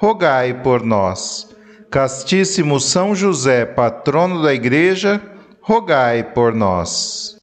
rogai por nós. Castíssimo São José, patrono da Igreja, rogai por nós.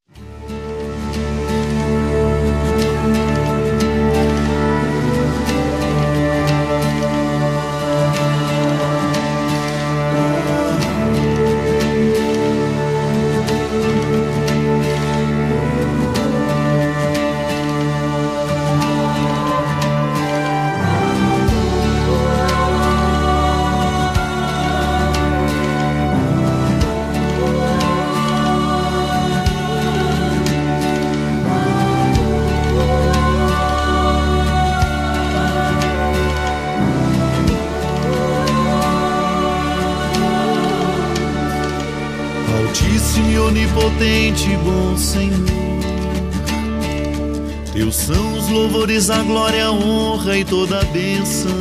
Louvores, a glória, a honra e toda a bênção.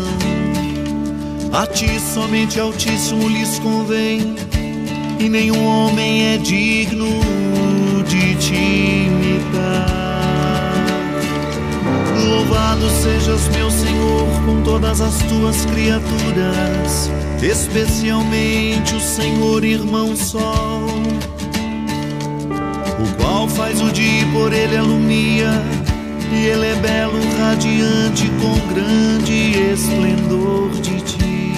A ti somente Altíssimo lhes convém, e nenhum homem é digno de te imitar. Louvado sejas, meu Senhor, com todas as tuas criaturas, especialmente o Senhor, irmão Sol o qual faz o dia e por ele alumia, e ele é belo, radiante, com grande esplendor de ti.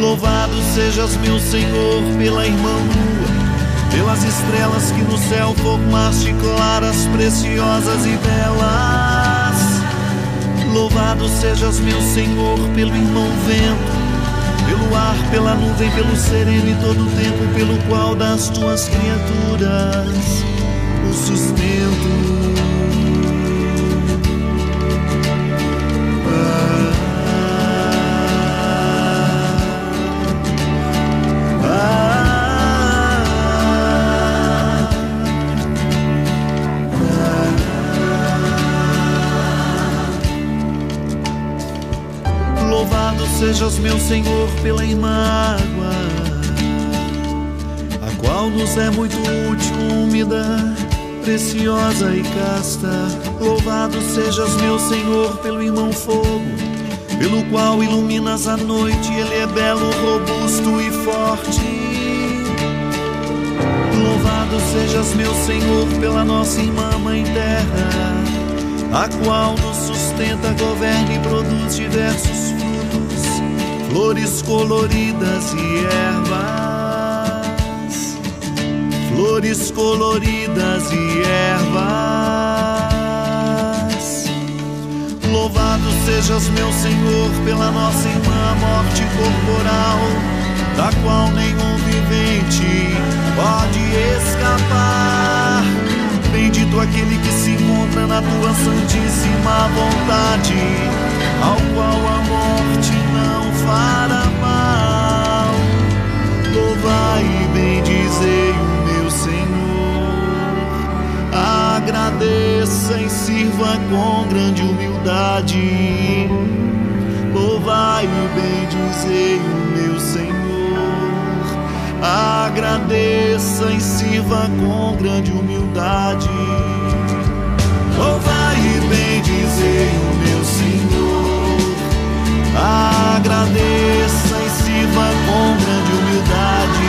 Louvado sejas, meu Senhor, pela irmã lua, pelas estrelas que no céu formaste claras, preciosas e belas. Louvado sejas, meu Senhor, pelo irmão vento pelo ar, pela nuvem, pelo sereno e todo o tempo pelo qual das tuas criaturas o sustento. Sejas meu Senhor pela imágua, a qual nos é muito útil, úmida, preciosa e casta. Louvado sejas meu Senhor pelo irmão fogo, pelo qual iluminas a noite, ele é belo, robusto e forte. Louvado sejas meu Senhor pela nossa irmã Mãe Terra, a qual nos sustenta, governa e produz diversos flores coloridas e ervas, flores coloridas e ervas. Louvado sejas, meu Senhor, pela nossa irmã morte corporal, da qual nenhum vivente pode escapar. Bendito aquele que se encontra na tua santíssima vontade, ao qual a morte não fará mal. Louvai e bendizei o meu Senhor. Agradeça e sirva com grande humildade. Louvai e bendizei o meu Senhor. Agradeça e sirva com grande humildade. Louvai e bendizei o meu Senhor. Agradeça e sirva com grande humildade.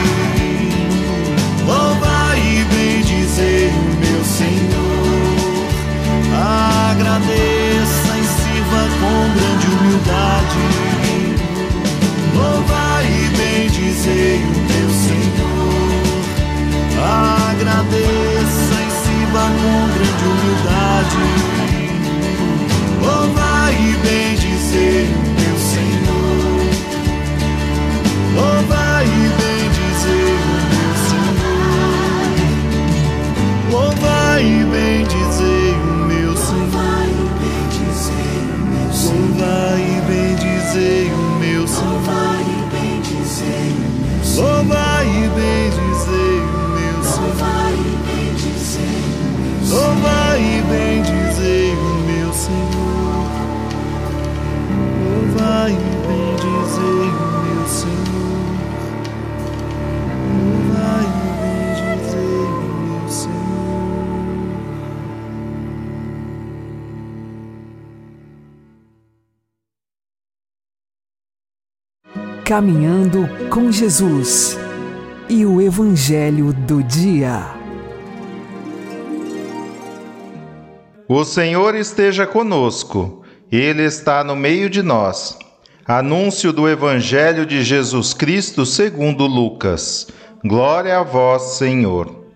Caminhando com Jesus e o Evangelho do Dia. O Senhor esteja conosco, Ele está no meio de nós. Anúncio do Evangelho de Jesus Cristo segundo Lucas. Glória a vós, Senhor.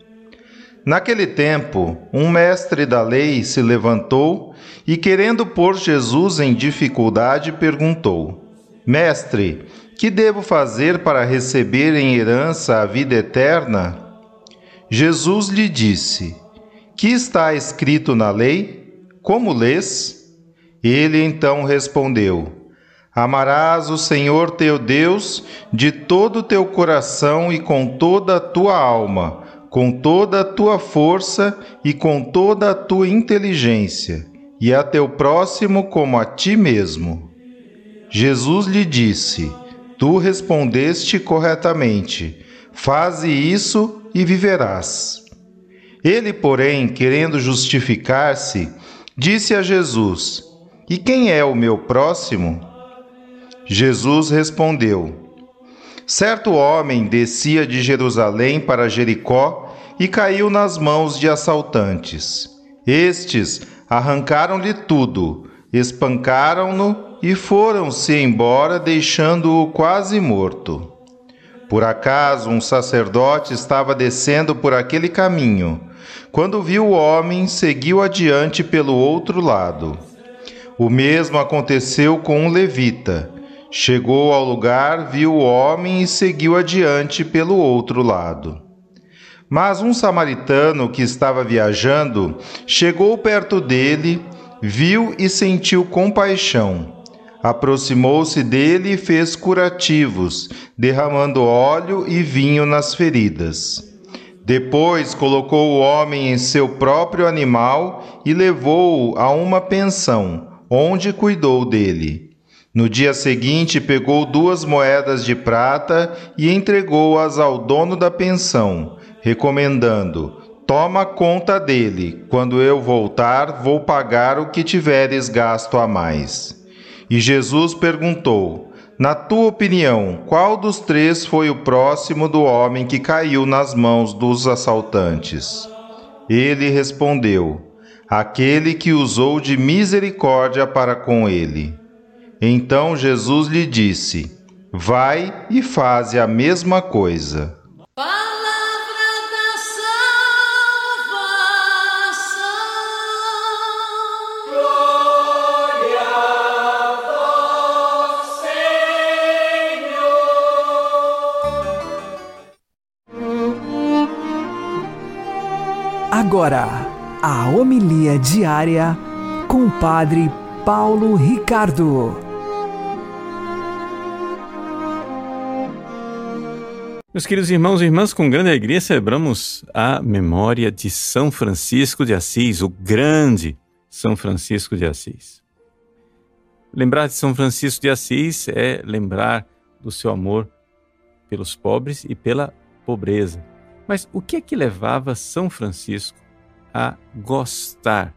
Naquele tempo, um mestre da lei se levantou e, querendo pôr Jesus em dificuldade, perguntou: Mestre, que devo fazer para receber em herança a vida eterna? Jesus lhe disse: Que está escrito na lei? Como lês? Ele então respondeu: Amarás o Senhor teu Deus de todo o teu coração e com toda a tua alma, com toda a tua força e com toda a tua inteligência, e a teu próximo como a ti mesmo. Jesus lhe disse: Tu respondeste corretamente. Faze isso e viverás. Ele, porém, querendo justificar-se, disse a Jesus: E quem é o meu próximo? Jesus respondeu: Certo homem descia de Jerusalém para Jericó e caiu nas mãos de assaltantes. Estes arrancaram-lhe tudo, espancaram-no e foram-se embora, deixando-o quase morto. Por acaso um sacerdote estava descendo por aquele caminho. Quando viu o homem, seguiu adiante pelo outro lado. O mesmo aconteceu com um levita. Chegou ao lugar, viu o homem e seguiu adiante pelo outro lado. Mas um samaritano que estava viajando chegou perto dele, viu e sentiu compaixão aproximou-se dele e fez curativos, derramando óleo e vinho nas feridas. Depois colocou o homem em seu próprio animal e levou-o a uma pensão, onde cuidou dele. No dia seguinte, pegou duas moedas de prata e entregou-as ao dono da pensão, recomendando: Toma conta dele. Quando eu voltar, vou pagar o que tiveres gasto a mais. E Jesus perguntou: Na tua opinião, qual dos três foi o próximo do homem que caiu nas mãos dos assaltantes? Ele respondeu: Aquele que usou de misericórdia para com ele. Então Jesus lhe disse: Vai e faze a mesma coisa. Agora, a homilia diária com o Padre Paulo Ricardo. Meus queridos irmãos e irmãs, com grande alegria celebramos a memória de São Francisco de Assis, o grande São Francisco de Assis. Lembrar de São Francisco de Assis é lembrar do seu amor pelos pobres e pela pobreza. Mas o que é que levava São Francisco a gostar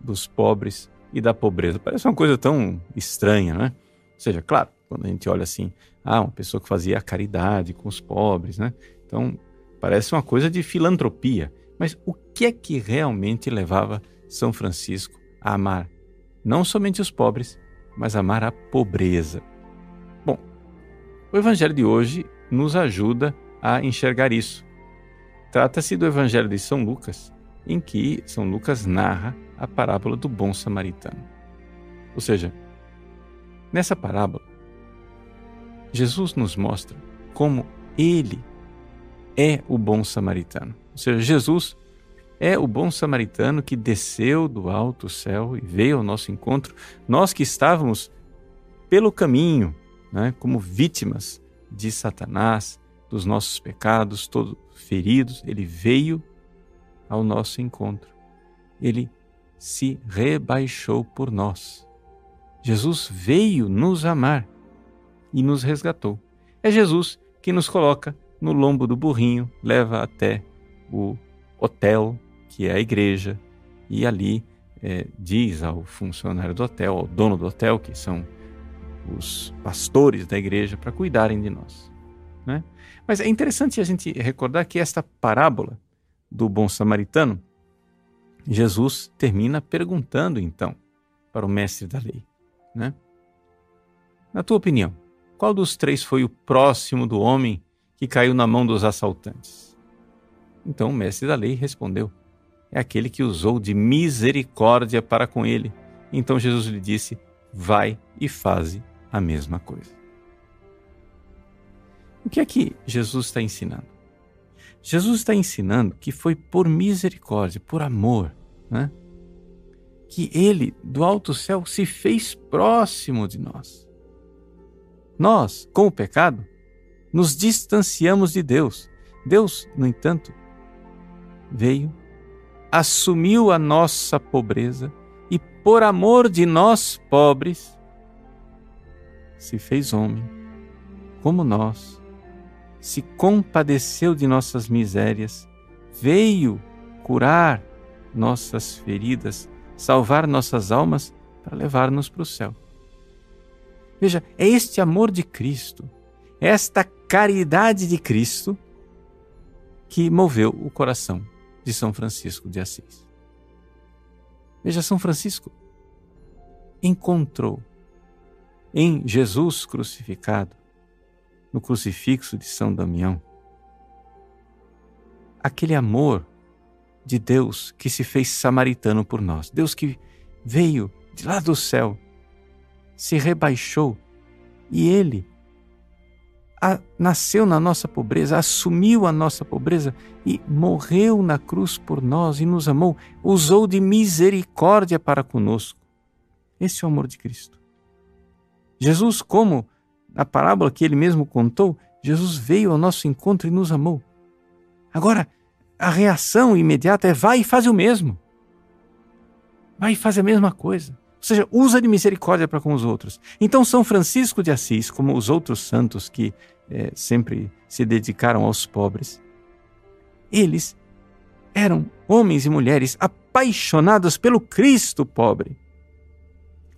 dos pobres e da pobreza? Parece uma coisa tão estranha, não é? Ou seja, claro, quando a gente olha assim, ah, uma pessoa que fazia caridade com os pobres, né? Então, parece uma coisa de filantropia. Mas o que é que realmente levava São Francisco a amar não somente os pobres, mas amar a pobreza? Bom, o evangelho de hoje nos ajuda a enxergar isso. Trata-se do Evangelho de São Lucas, em que São Lucas narra a parábola do bom samaritano. Ou seja, nessa parábola, Jesus nos mostra como ele é o bom samaritano. Ou seja, Jesus é o bom samaritano que desceu do alto céu e veio ao nosso encontro, nós que estávamos pelo caminho, né, como vítimas de Satanás, dos nossos pecados, todos feridos, ele veio ao nosso encontro. ele se rebaixou por nós. Jesus veio nos amar e nos resgatou. É Jesus que nos coloca no lombo do burrinho, leva até o hotel, que é a igreja, e ali é, diz ao funcionário do hotel, ao dono do hotel, que são os pastores da igreja, para cuidarem de nós. Né? Mas é interessante a gente recordar que esta parábola do bom samaritano, Jesus termina perguntando então para o mestre da lei, né? Na tua opinião, qual dos três foi o próximo do homem que caiu na mão dos assaltantes? Então o mestre da lei respondeu: É aquele que usou de misericórdia para com ele. Então Jesus lhe disse: Vai e faze a mesma coisa. O que é que Jesus está ensinando? Jesus está ensinando que foi por misericórdia, por amor, né? que ele, do alto céu, se fez próximo de nós. Nós, com o pecado, nos distanciamos de Deus. Deus, no entanto, veio, assumiu a nossa pobreza e, por amor de nós pobres, se fez homem, como nós se compadeceu de nossas misérias, veio curar nossas feridas, salvar nossas almas para levar-nos para o céu. Veja, é este amor de Cristo, é esta caridade de Cristo que moveu o coração de São Francisco de Assis. Veja, São Francisco encontrou em Jesus crucificado no crucifixo de São Damião. Aquele amor de Deus que se fez samaritano por nós, Deus que veio de lá do céu, se rebaixou e ele a, nasceu na nossa pobreza, assumiu a nossa pobreza e morreu na cruz por nós e nos amou, usou de misericórdia para conosco. Esse é o amor de Cristo. Jesus, como na parábola que ele mesmo contou, Jesus veio ao nosso encontro e nos amou. Agora, a reação imediata é vai e faz o mesmo. Vai e faz a mesma coisa. Ou seja, usa de misericórdia para com os outros. Então, São Francisco de Assis, como os outros santos que é, sempre se dedicaram aos pobres, eles eram homens e mulheres apaixonados pelo Cristo pobre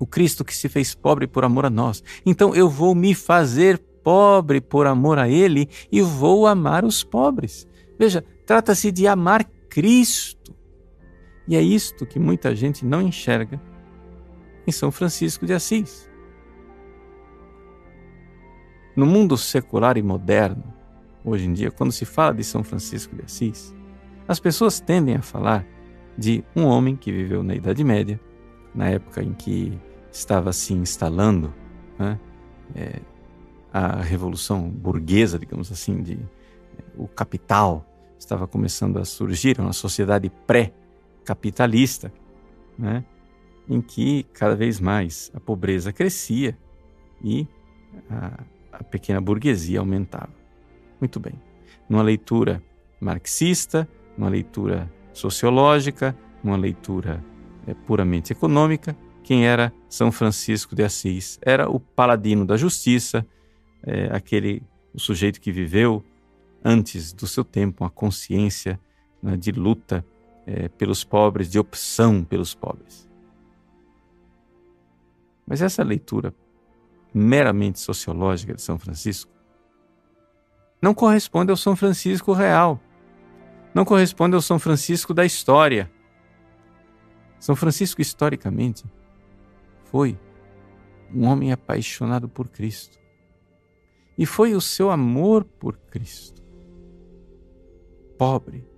o Cristo que se fez pobre por amor a nós. Então eu vou me fazer pobre por amor a Ele e vou amar os pobres. Veja, trata-se de amar Cristo. E é isto que muita gente não enxerga em São Francisco de Assis. No mundo secular e moderno, hoje em dia, quando se fala de São Francisco de Assis, as pessoas tendem a falar de um homem que viveu na Idade Média, na época em que estava se instalando né, é, a revolução burguesa, digamos assim, de, o capital estava começando a surgir, uma sociedade pré-capitalista, né, em que cada vez mais a pobreza crescia e a, a pequena burguesia aumentava. Muito bem. Numa leitura marxista, numa leitura sociológica, numa leitura é, puramente econômica, quem era São Francisco de Assis. Era o paladino da justiça, é, aquele o sujeito que viveu antes do seu tempo uma consciência né, de luta é, pelos pobres, de opção pelos pobres. Mas essa leitura meramente sociológica de São Francisco não corresponde ao São Francisco real, não corresponde ao São Francisco da história. São Francisco, historicamente, foi um homem apaixonado por Cristo. E foi o seu amor por Cristo, pobre,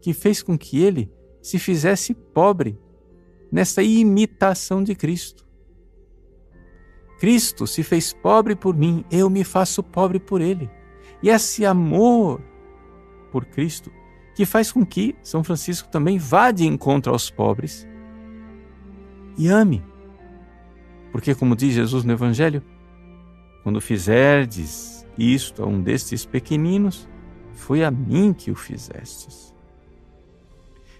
que fez com que ele se fizesse pobre nessa imitação de Cristo. Cristo se fez pobre por mim, eu me faço pobre por ele. E esse amor por Cristo que faz com que São Francisco também vá de encontro aos pobres e ame. Porque, como diz Jesus no Evangelho, quando fizerdes isto a um destes pequeninos, foi a mim que o fizestes.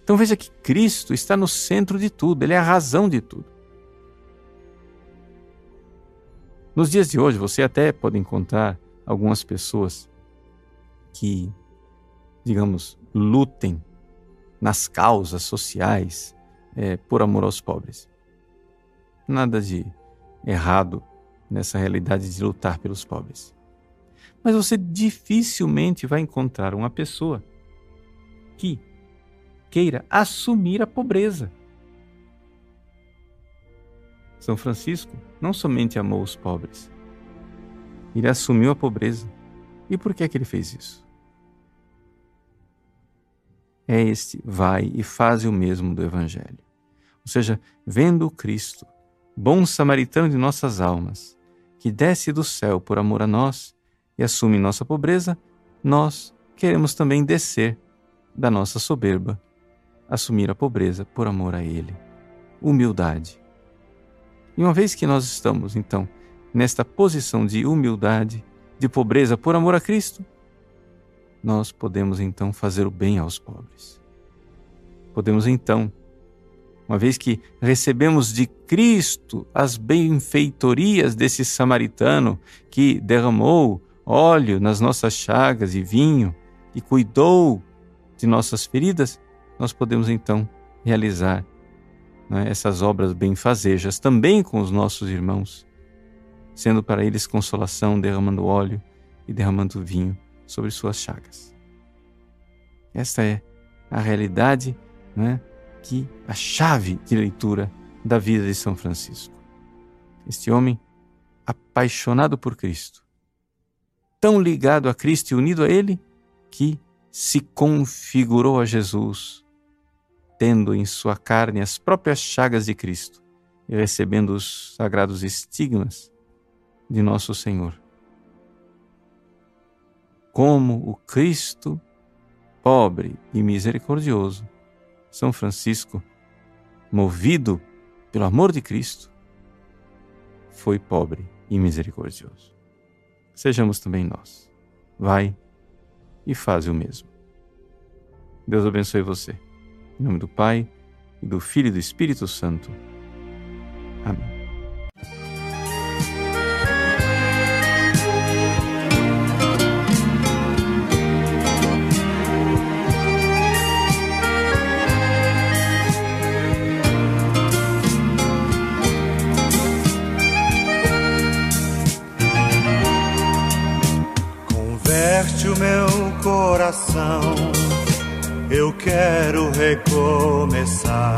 Então veja que Cristo está no centro de tudo, ele é a razão de tudo. Nos dias de hoje, você até pode encontrar algumas pessoas que, digamos, lutem nas causas sociais é, por amor aos pobres. Nada de errado nessa realidade de lutar pelos pobres. Mas você dificilmente vai encontrar uma pessoa que queira assumir a pobreza. São Francisco não somente amou os pobres, ele assumiu a pobreza. E por que é que ele fez isso? É este vai e faz o mesmo do Evangelho. Ou seja, vendo o Cristo, bom samaritano de nossas almas, que desce do céu por amor a nós e assume nossa pobreza, nós queremos também descer da nossa soberba, assumir a pobreza por amor a Ele. Humildade. E uma vez que nós estamos, então, nesta posição de humildade, de pobreza por amor a Cristo, nós podemos então fazer o bem aos pobres. Podemos então, uma vez que recebemos de Cristo as benfeitorias desse samaritano que derramou óleo nas nossas chagas e vinho e cuidou de nossas feridas, nós podemos então realizar né, essas obras benfazejas também com os nossos irmãos, sendo para eles consolação, derramando óleo e derramando vinho sobre suas chagas. Esta é a realidade né, que a chave de leitura da vida de São Francisco. Este homem apaixonado por Cristo, tão ligado a Cristo e unido a Ele, que se configurou a Jesus, tendo em sua carne as próprias chagas de Cristo e recebendo os sagrados estigmas de nosso Senhor. Como o Cristo, pobre e misericordioso, São Francisco, movido pelo amor de Cristo, foi pobre e misericordioso sejamos também nós. Vai e faz o mesmo. Deus abençoe você. Em nome do Pai, e do Filho e do Espírito Santo. Amém. Coração. Eu quero recomeçar.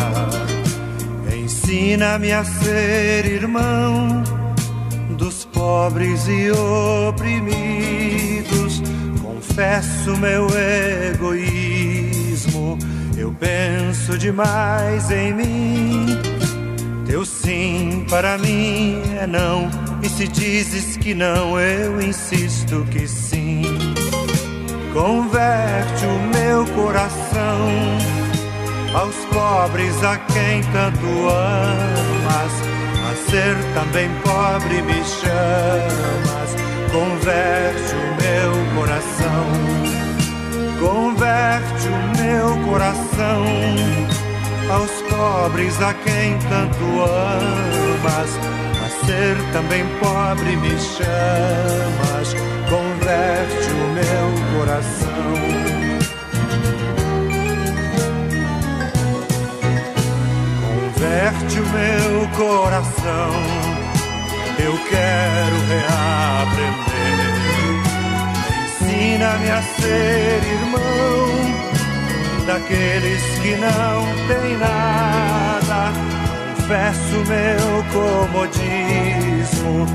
Ensina-me a ser irmão dos pobres e oprimidos. Confesso meu egoísmo. Eu penso demais em mim. Teu sim para mim é não. E se dizes que não, eu insisto que sim. Converte o meu coração aos pobres a quem tanto amas. A ser também pobre me chamas. Converte o meu coração. Converte o meu coração aos pobres a quem tanto amas. A ser também pobre me chamas. Converte o meu coração. Converte o meu coração. Eu quero reaprender. Ensina-me a ser irmão daqueles que não têm nada. Confesso meu comodismo,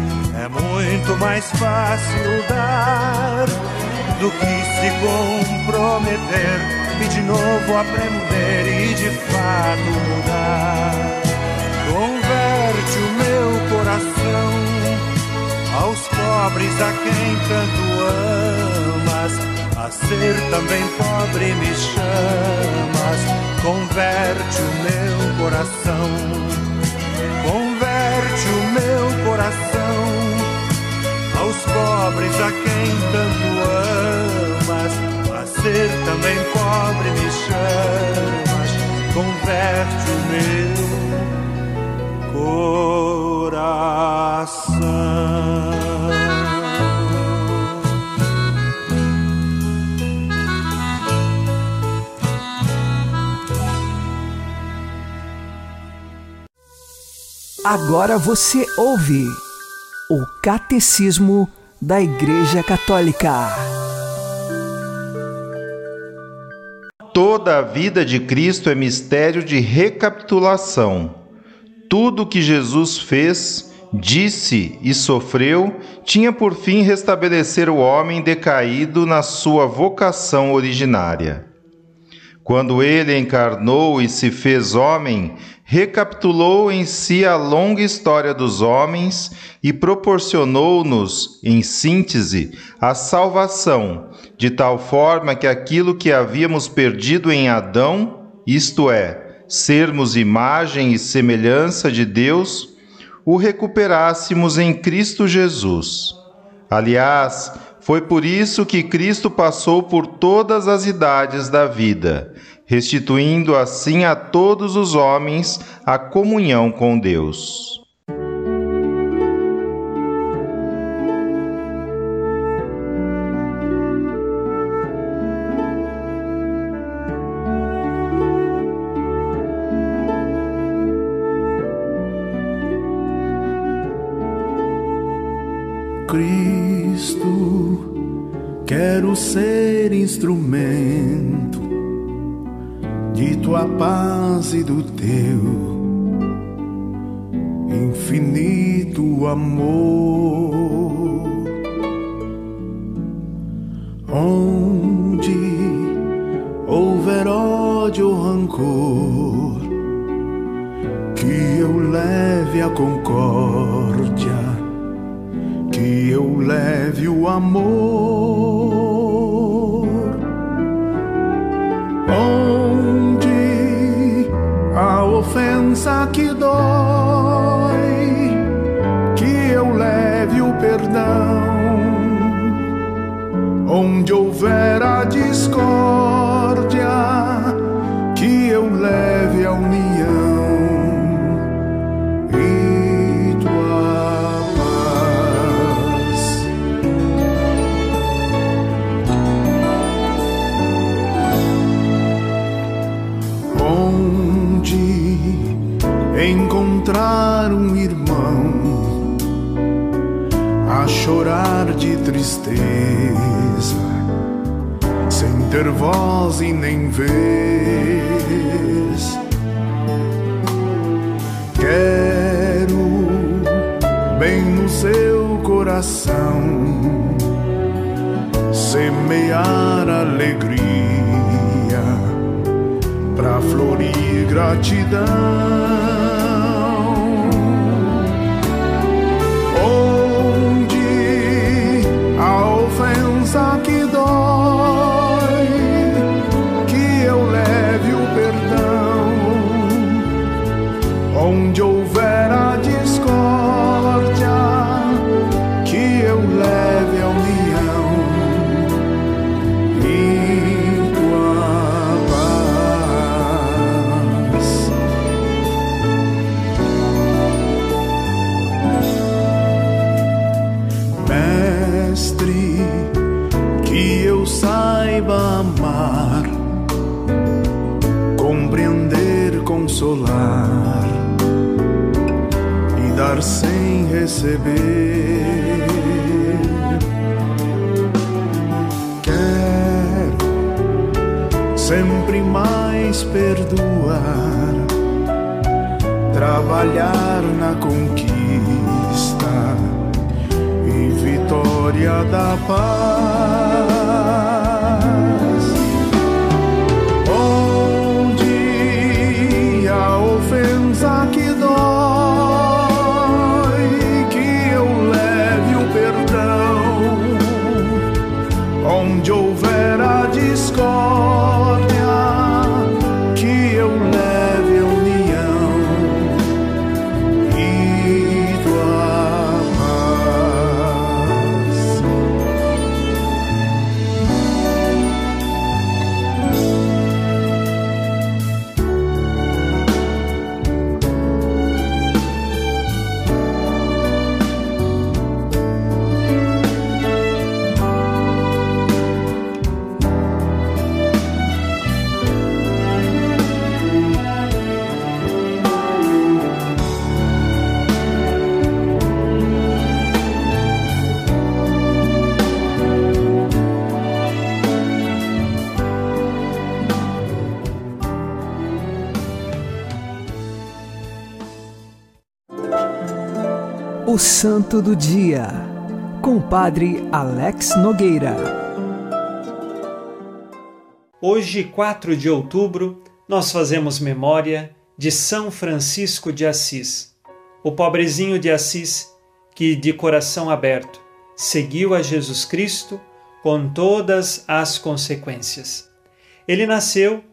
é muito mais fácil dar do que se comprometer e de novo aprender e de fato mudar. Converte o meu coração aos pobres a quem tanto amas. A ser também pobre me chamas, converte o meu coração, converte o meu coração pobres a quem tanto amas, a ser também pobre me chamas, desperte o meu coração. Agora você ouve o Catecismo da Igreja Católica. Toda a vida de Cristo é mistério de recapitulação. Tudo que Jesus fez, disse e sofreu tinha por fim restabelecer o homem decaído na sua vocação originária. Quando ele encarnou e se fez homem, recapitulou em si a longa história dos homens e proporcionou-nos, em síntese, a salvação, de tal forma que aquilo que havíamos perdido em Adão, isto é, sermos imagem e semelhança de Deus, o recuperássemos em Cristo Jesus. Aliás, foi por isso que Cristo passou por todas as idades da vida, restituindo assim a todos os homens a comunhão com Deus. Quero ser instrumento tua paz e do teu infinito amor. Onde houver ódio ou rancor, que eu leve a concórdia, que eu leve o amor. Onde houver a discórdia, que eu leve a união. encontrar um irmão a chorar de tristeza, ter voz e nem vez. Quero bem no seu coração semear alegria pra florir gratidão. O Santo do Dia, com o Padre Alex Nogueira. Hoje, 4 de outubro, nós fazemos memória de São Francisco de Assis, o pobrezinho de Assis que, de coração aberto, seguiu a Jesus Cristo com todas as consequências. Ele nasceu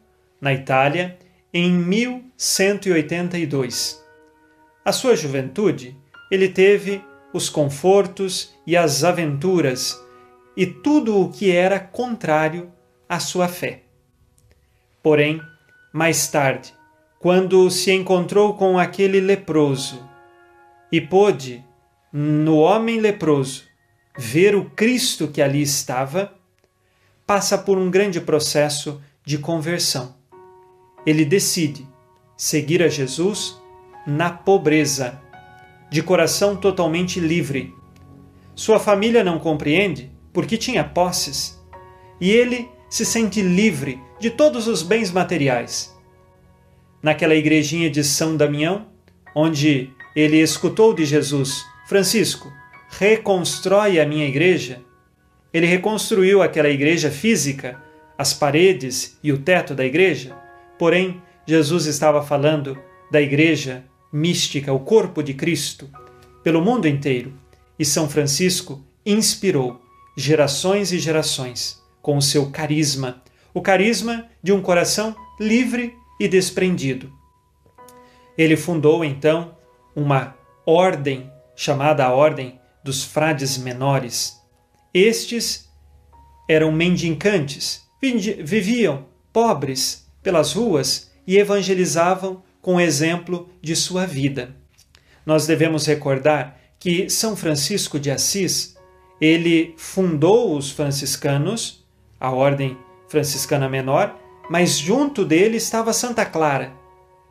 na Itália em 1182. A sua juventude ele teve os confortos e as aventuras e tudo o que era contrário à sua fé. Porém, mais tarde, quando se encontrou com aquele leproso e pôde, no homem leproso, ver o Cristo que ali estava, passa por um grande processo de conversão. Ele decide seguir a Jesus na pobreza de coração totalmente livre. Sua família não compreende porque tinha posses, e ele se sente livre de todos os bens materiais. Naquela igrejinha de São Damião, onde ele escutou de Jesus: Francisco, reconstrói a minha igreja. Ele reconstruiu aquela igreja física, as paredes e o teto da igreja, porém, Jesus estava falando da igreja mística, o corpo de Cristo, pelo mundo inteiro. E São Francisco inspirou gerações e gerações com o seu carisma, o carisma de um coração livre e desprendido. Ele fundou então uma ordem chamada a Ordem dos Frades Menores. Estes eram mendicantes, viviam pobres pelas ruas e evangelizavam com o exemplo de sua vida. Nós devemos recordar que São Francisco de Assis, ele fundou os franciscanos, a ordem franciscana menor, mas junto dele estava Santa Clara,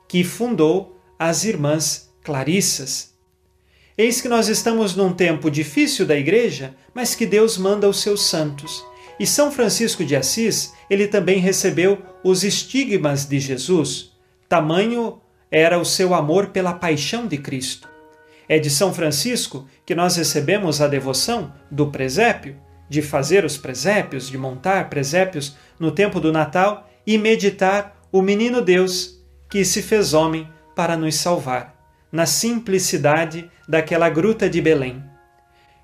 que fundou as irmãs Clarissas. Eis que nós estamos num tempo difícil da igreja, mas que Deus manda os seus santos. E São Francisco de Assis, ele também recebeu os estigmas de Jesus, Tamanho era o seu amor pela paixão de Cristo. É de São Francisco que nós recebemos a devoção do presépio, de fazer os presépios, de montar presépios no tempo do Natal e meditar o menino Deus que se fez homem para nos salvar, na simplicidade daquela gruta de Belém.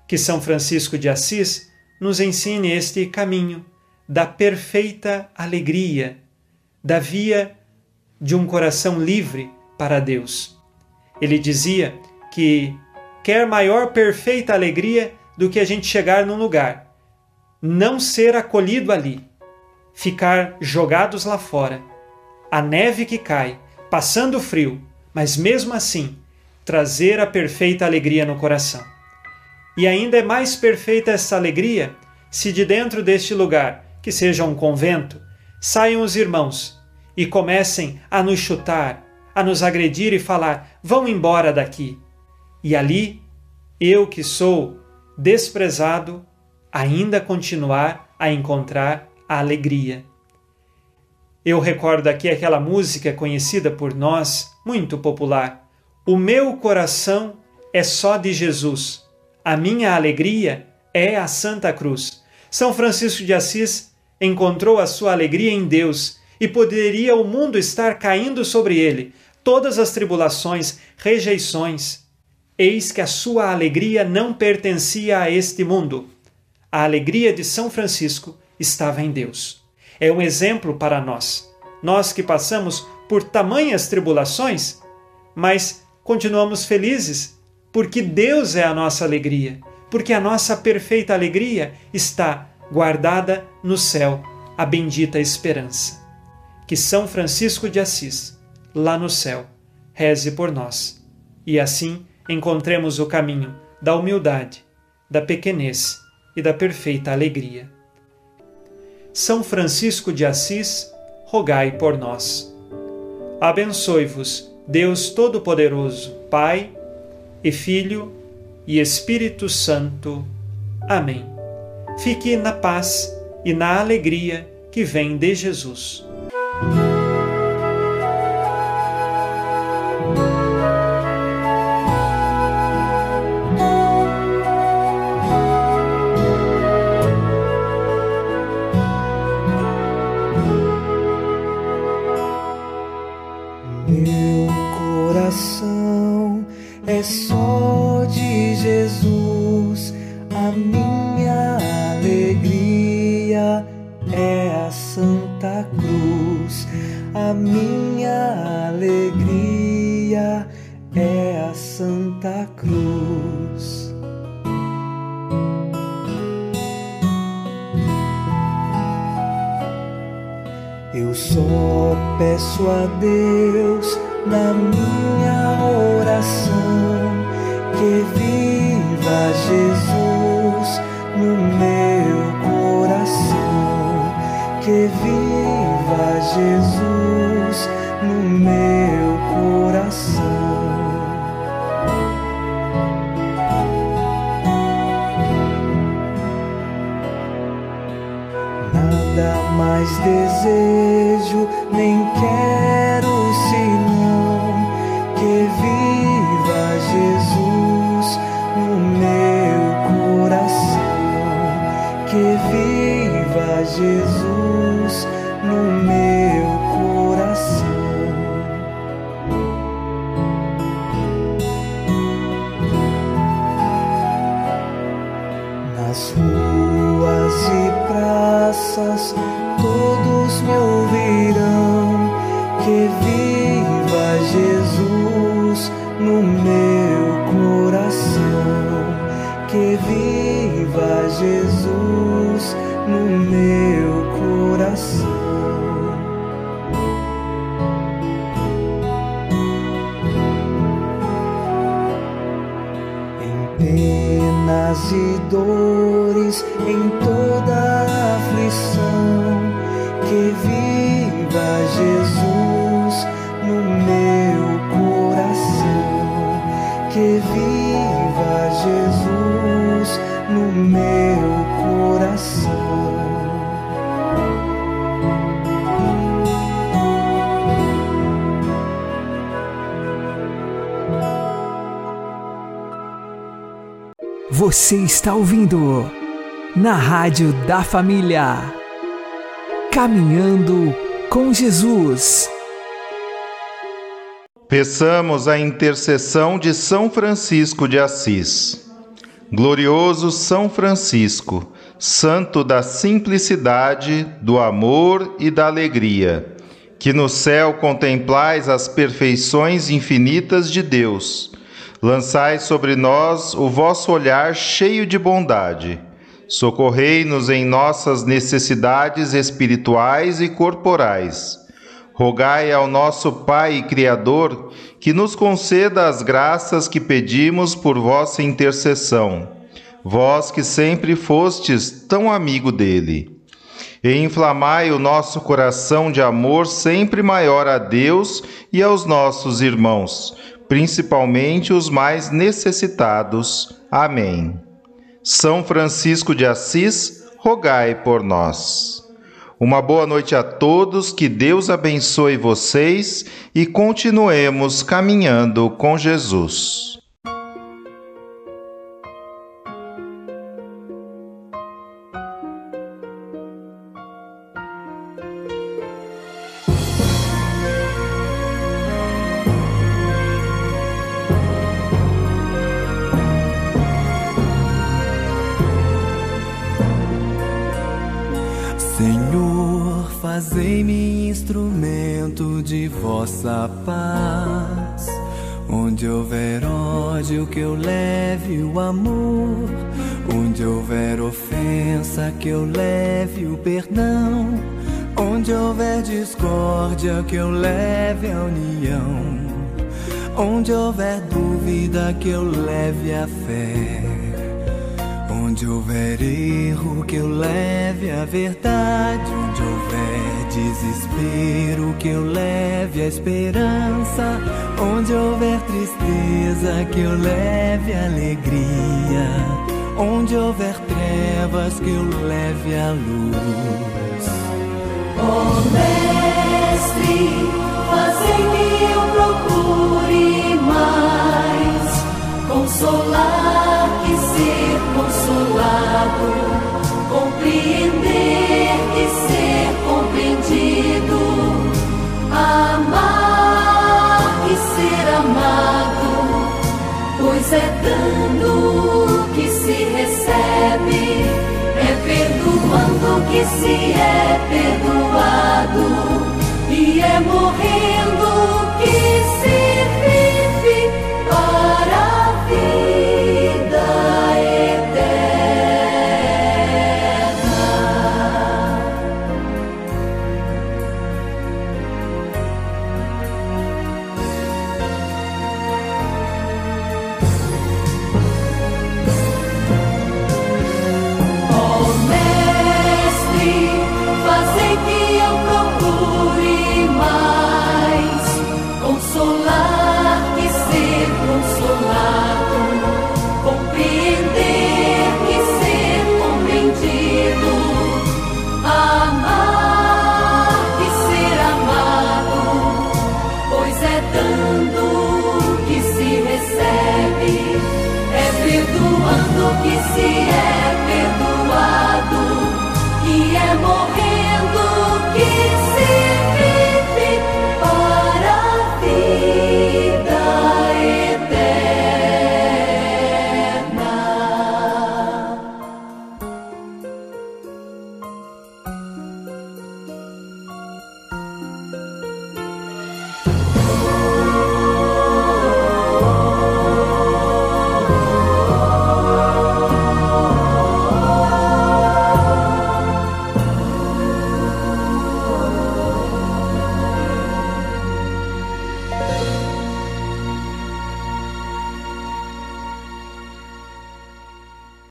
Que São Francisco de Assis nos ensine este caminho da perfeita alegria, da via de um coração livre para Deus. Ele dizia que quer maior perfeita alegria do que a gente chegar num lugar, não ser acolhido ali, ficar jogados lá fora, a neve que cai, passando frio, mas mesmo assim trazer a perfeita alegria no coração. E ainda é mais perfeita essa alegria se de dentro deste lugar, que seja um convento, saiam os irmãos e comecem a nos chutar, a nos agredir e falar: vão embora daqui. E ali, eu que sou desprezado, ainda continuar a encontrar a alegria. Eu recordo aqui aquela música conhecida por nós, muito popular. O meu coração é só de Jesus. A minha alegria é a Santa Cruz. São Francisco de Assis encontrou a sua alegria em Deus e poderia o mundo estar caindo sobre ele, todas as tribulações, rejeições. Eis que a sua alegria não pertencia a este mundo. A alegria de São Francisco estava em Deus. É um exemplo para nós. Nós que passamos por tamanhas tribulações, mas continuamos felizes porque Deus é a nossa alegria, porque a nossa perfeita alegria está guardada no céu, a bendita esperança que São Francisco de Assis, lá no céu, reze por nós e assim encontremos o caminho da humildade, da pequenez e da perfeita alegria. São Francisco de Assis, rogai por nós. Abençoe-vos, Deus Todo-Poderoso, Pai e Filho e Espírito Santo. Amém. Fique na paz e na alegria que vem de Jesus. Mais desejo, nem quero Você está ouvindo na Rádio da Família. Caminhando com Jesus. Peçamos a intercessão de São Francisco de Assis. Glorioso São Francisco, santo da simplicidade, do amor e da alegria, que no céu contemplais as perfeições infinitas de Deus, lançai sobre nós o vosso olhar cheio de bondade. Socorrei-nos em nossas necessidades espirituais e corporais. Rogai ao nosso Pai e Criador que nos conceda as graças que pedimos por vossa intercessão, vós que sempre fostes tão amigo dele. E inflamai o nosso coração de amor sempre maior a Deus e aos nossos irmãos, principalmente os mais necessitados. Amém. São Francisco de Assis, rogai por nós. Uma boa noite a todos, que Deus abençoe vocês e continuemos caminhando com Jesus. Que eu leve a fé. Onde houver erro, que eu leve a verdade. Onde houver desespero, que eu leve a esperança. Onde houver tristeza, que eu leve a alegria. Onde houver trevas, que eu leve a luz. Ó Mestre, fazei-me eu procure mais consolar que ser consolado, compreender que ser compreendido, amar que ser amado, pois é dando que se recebe, é perdoando que se é perdoado. E é morrendo que se vive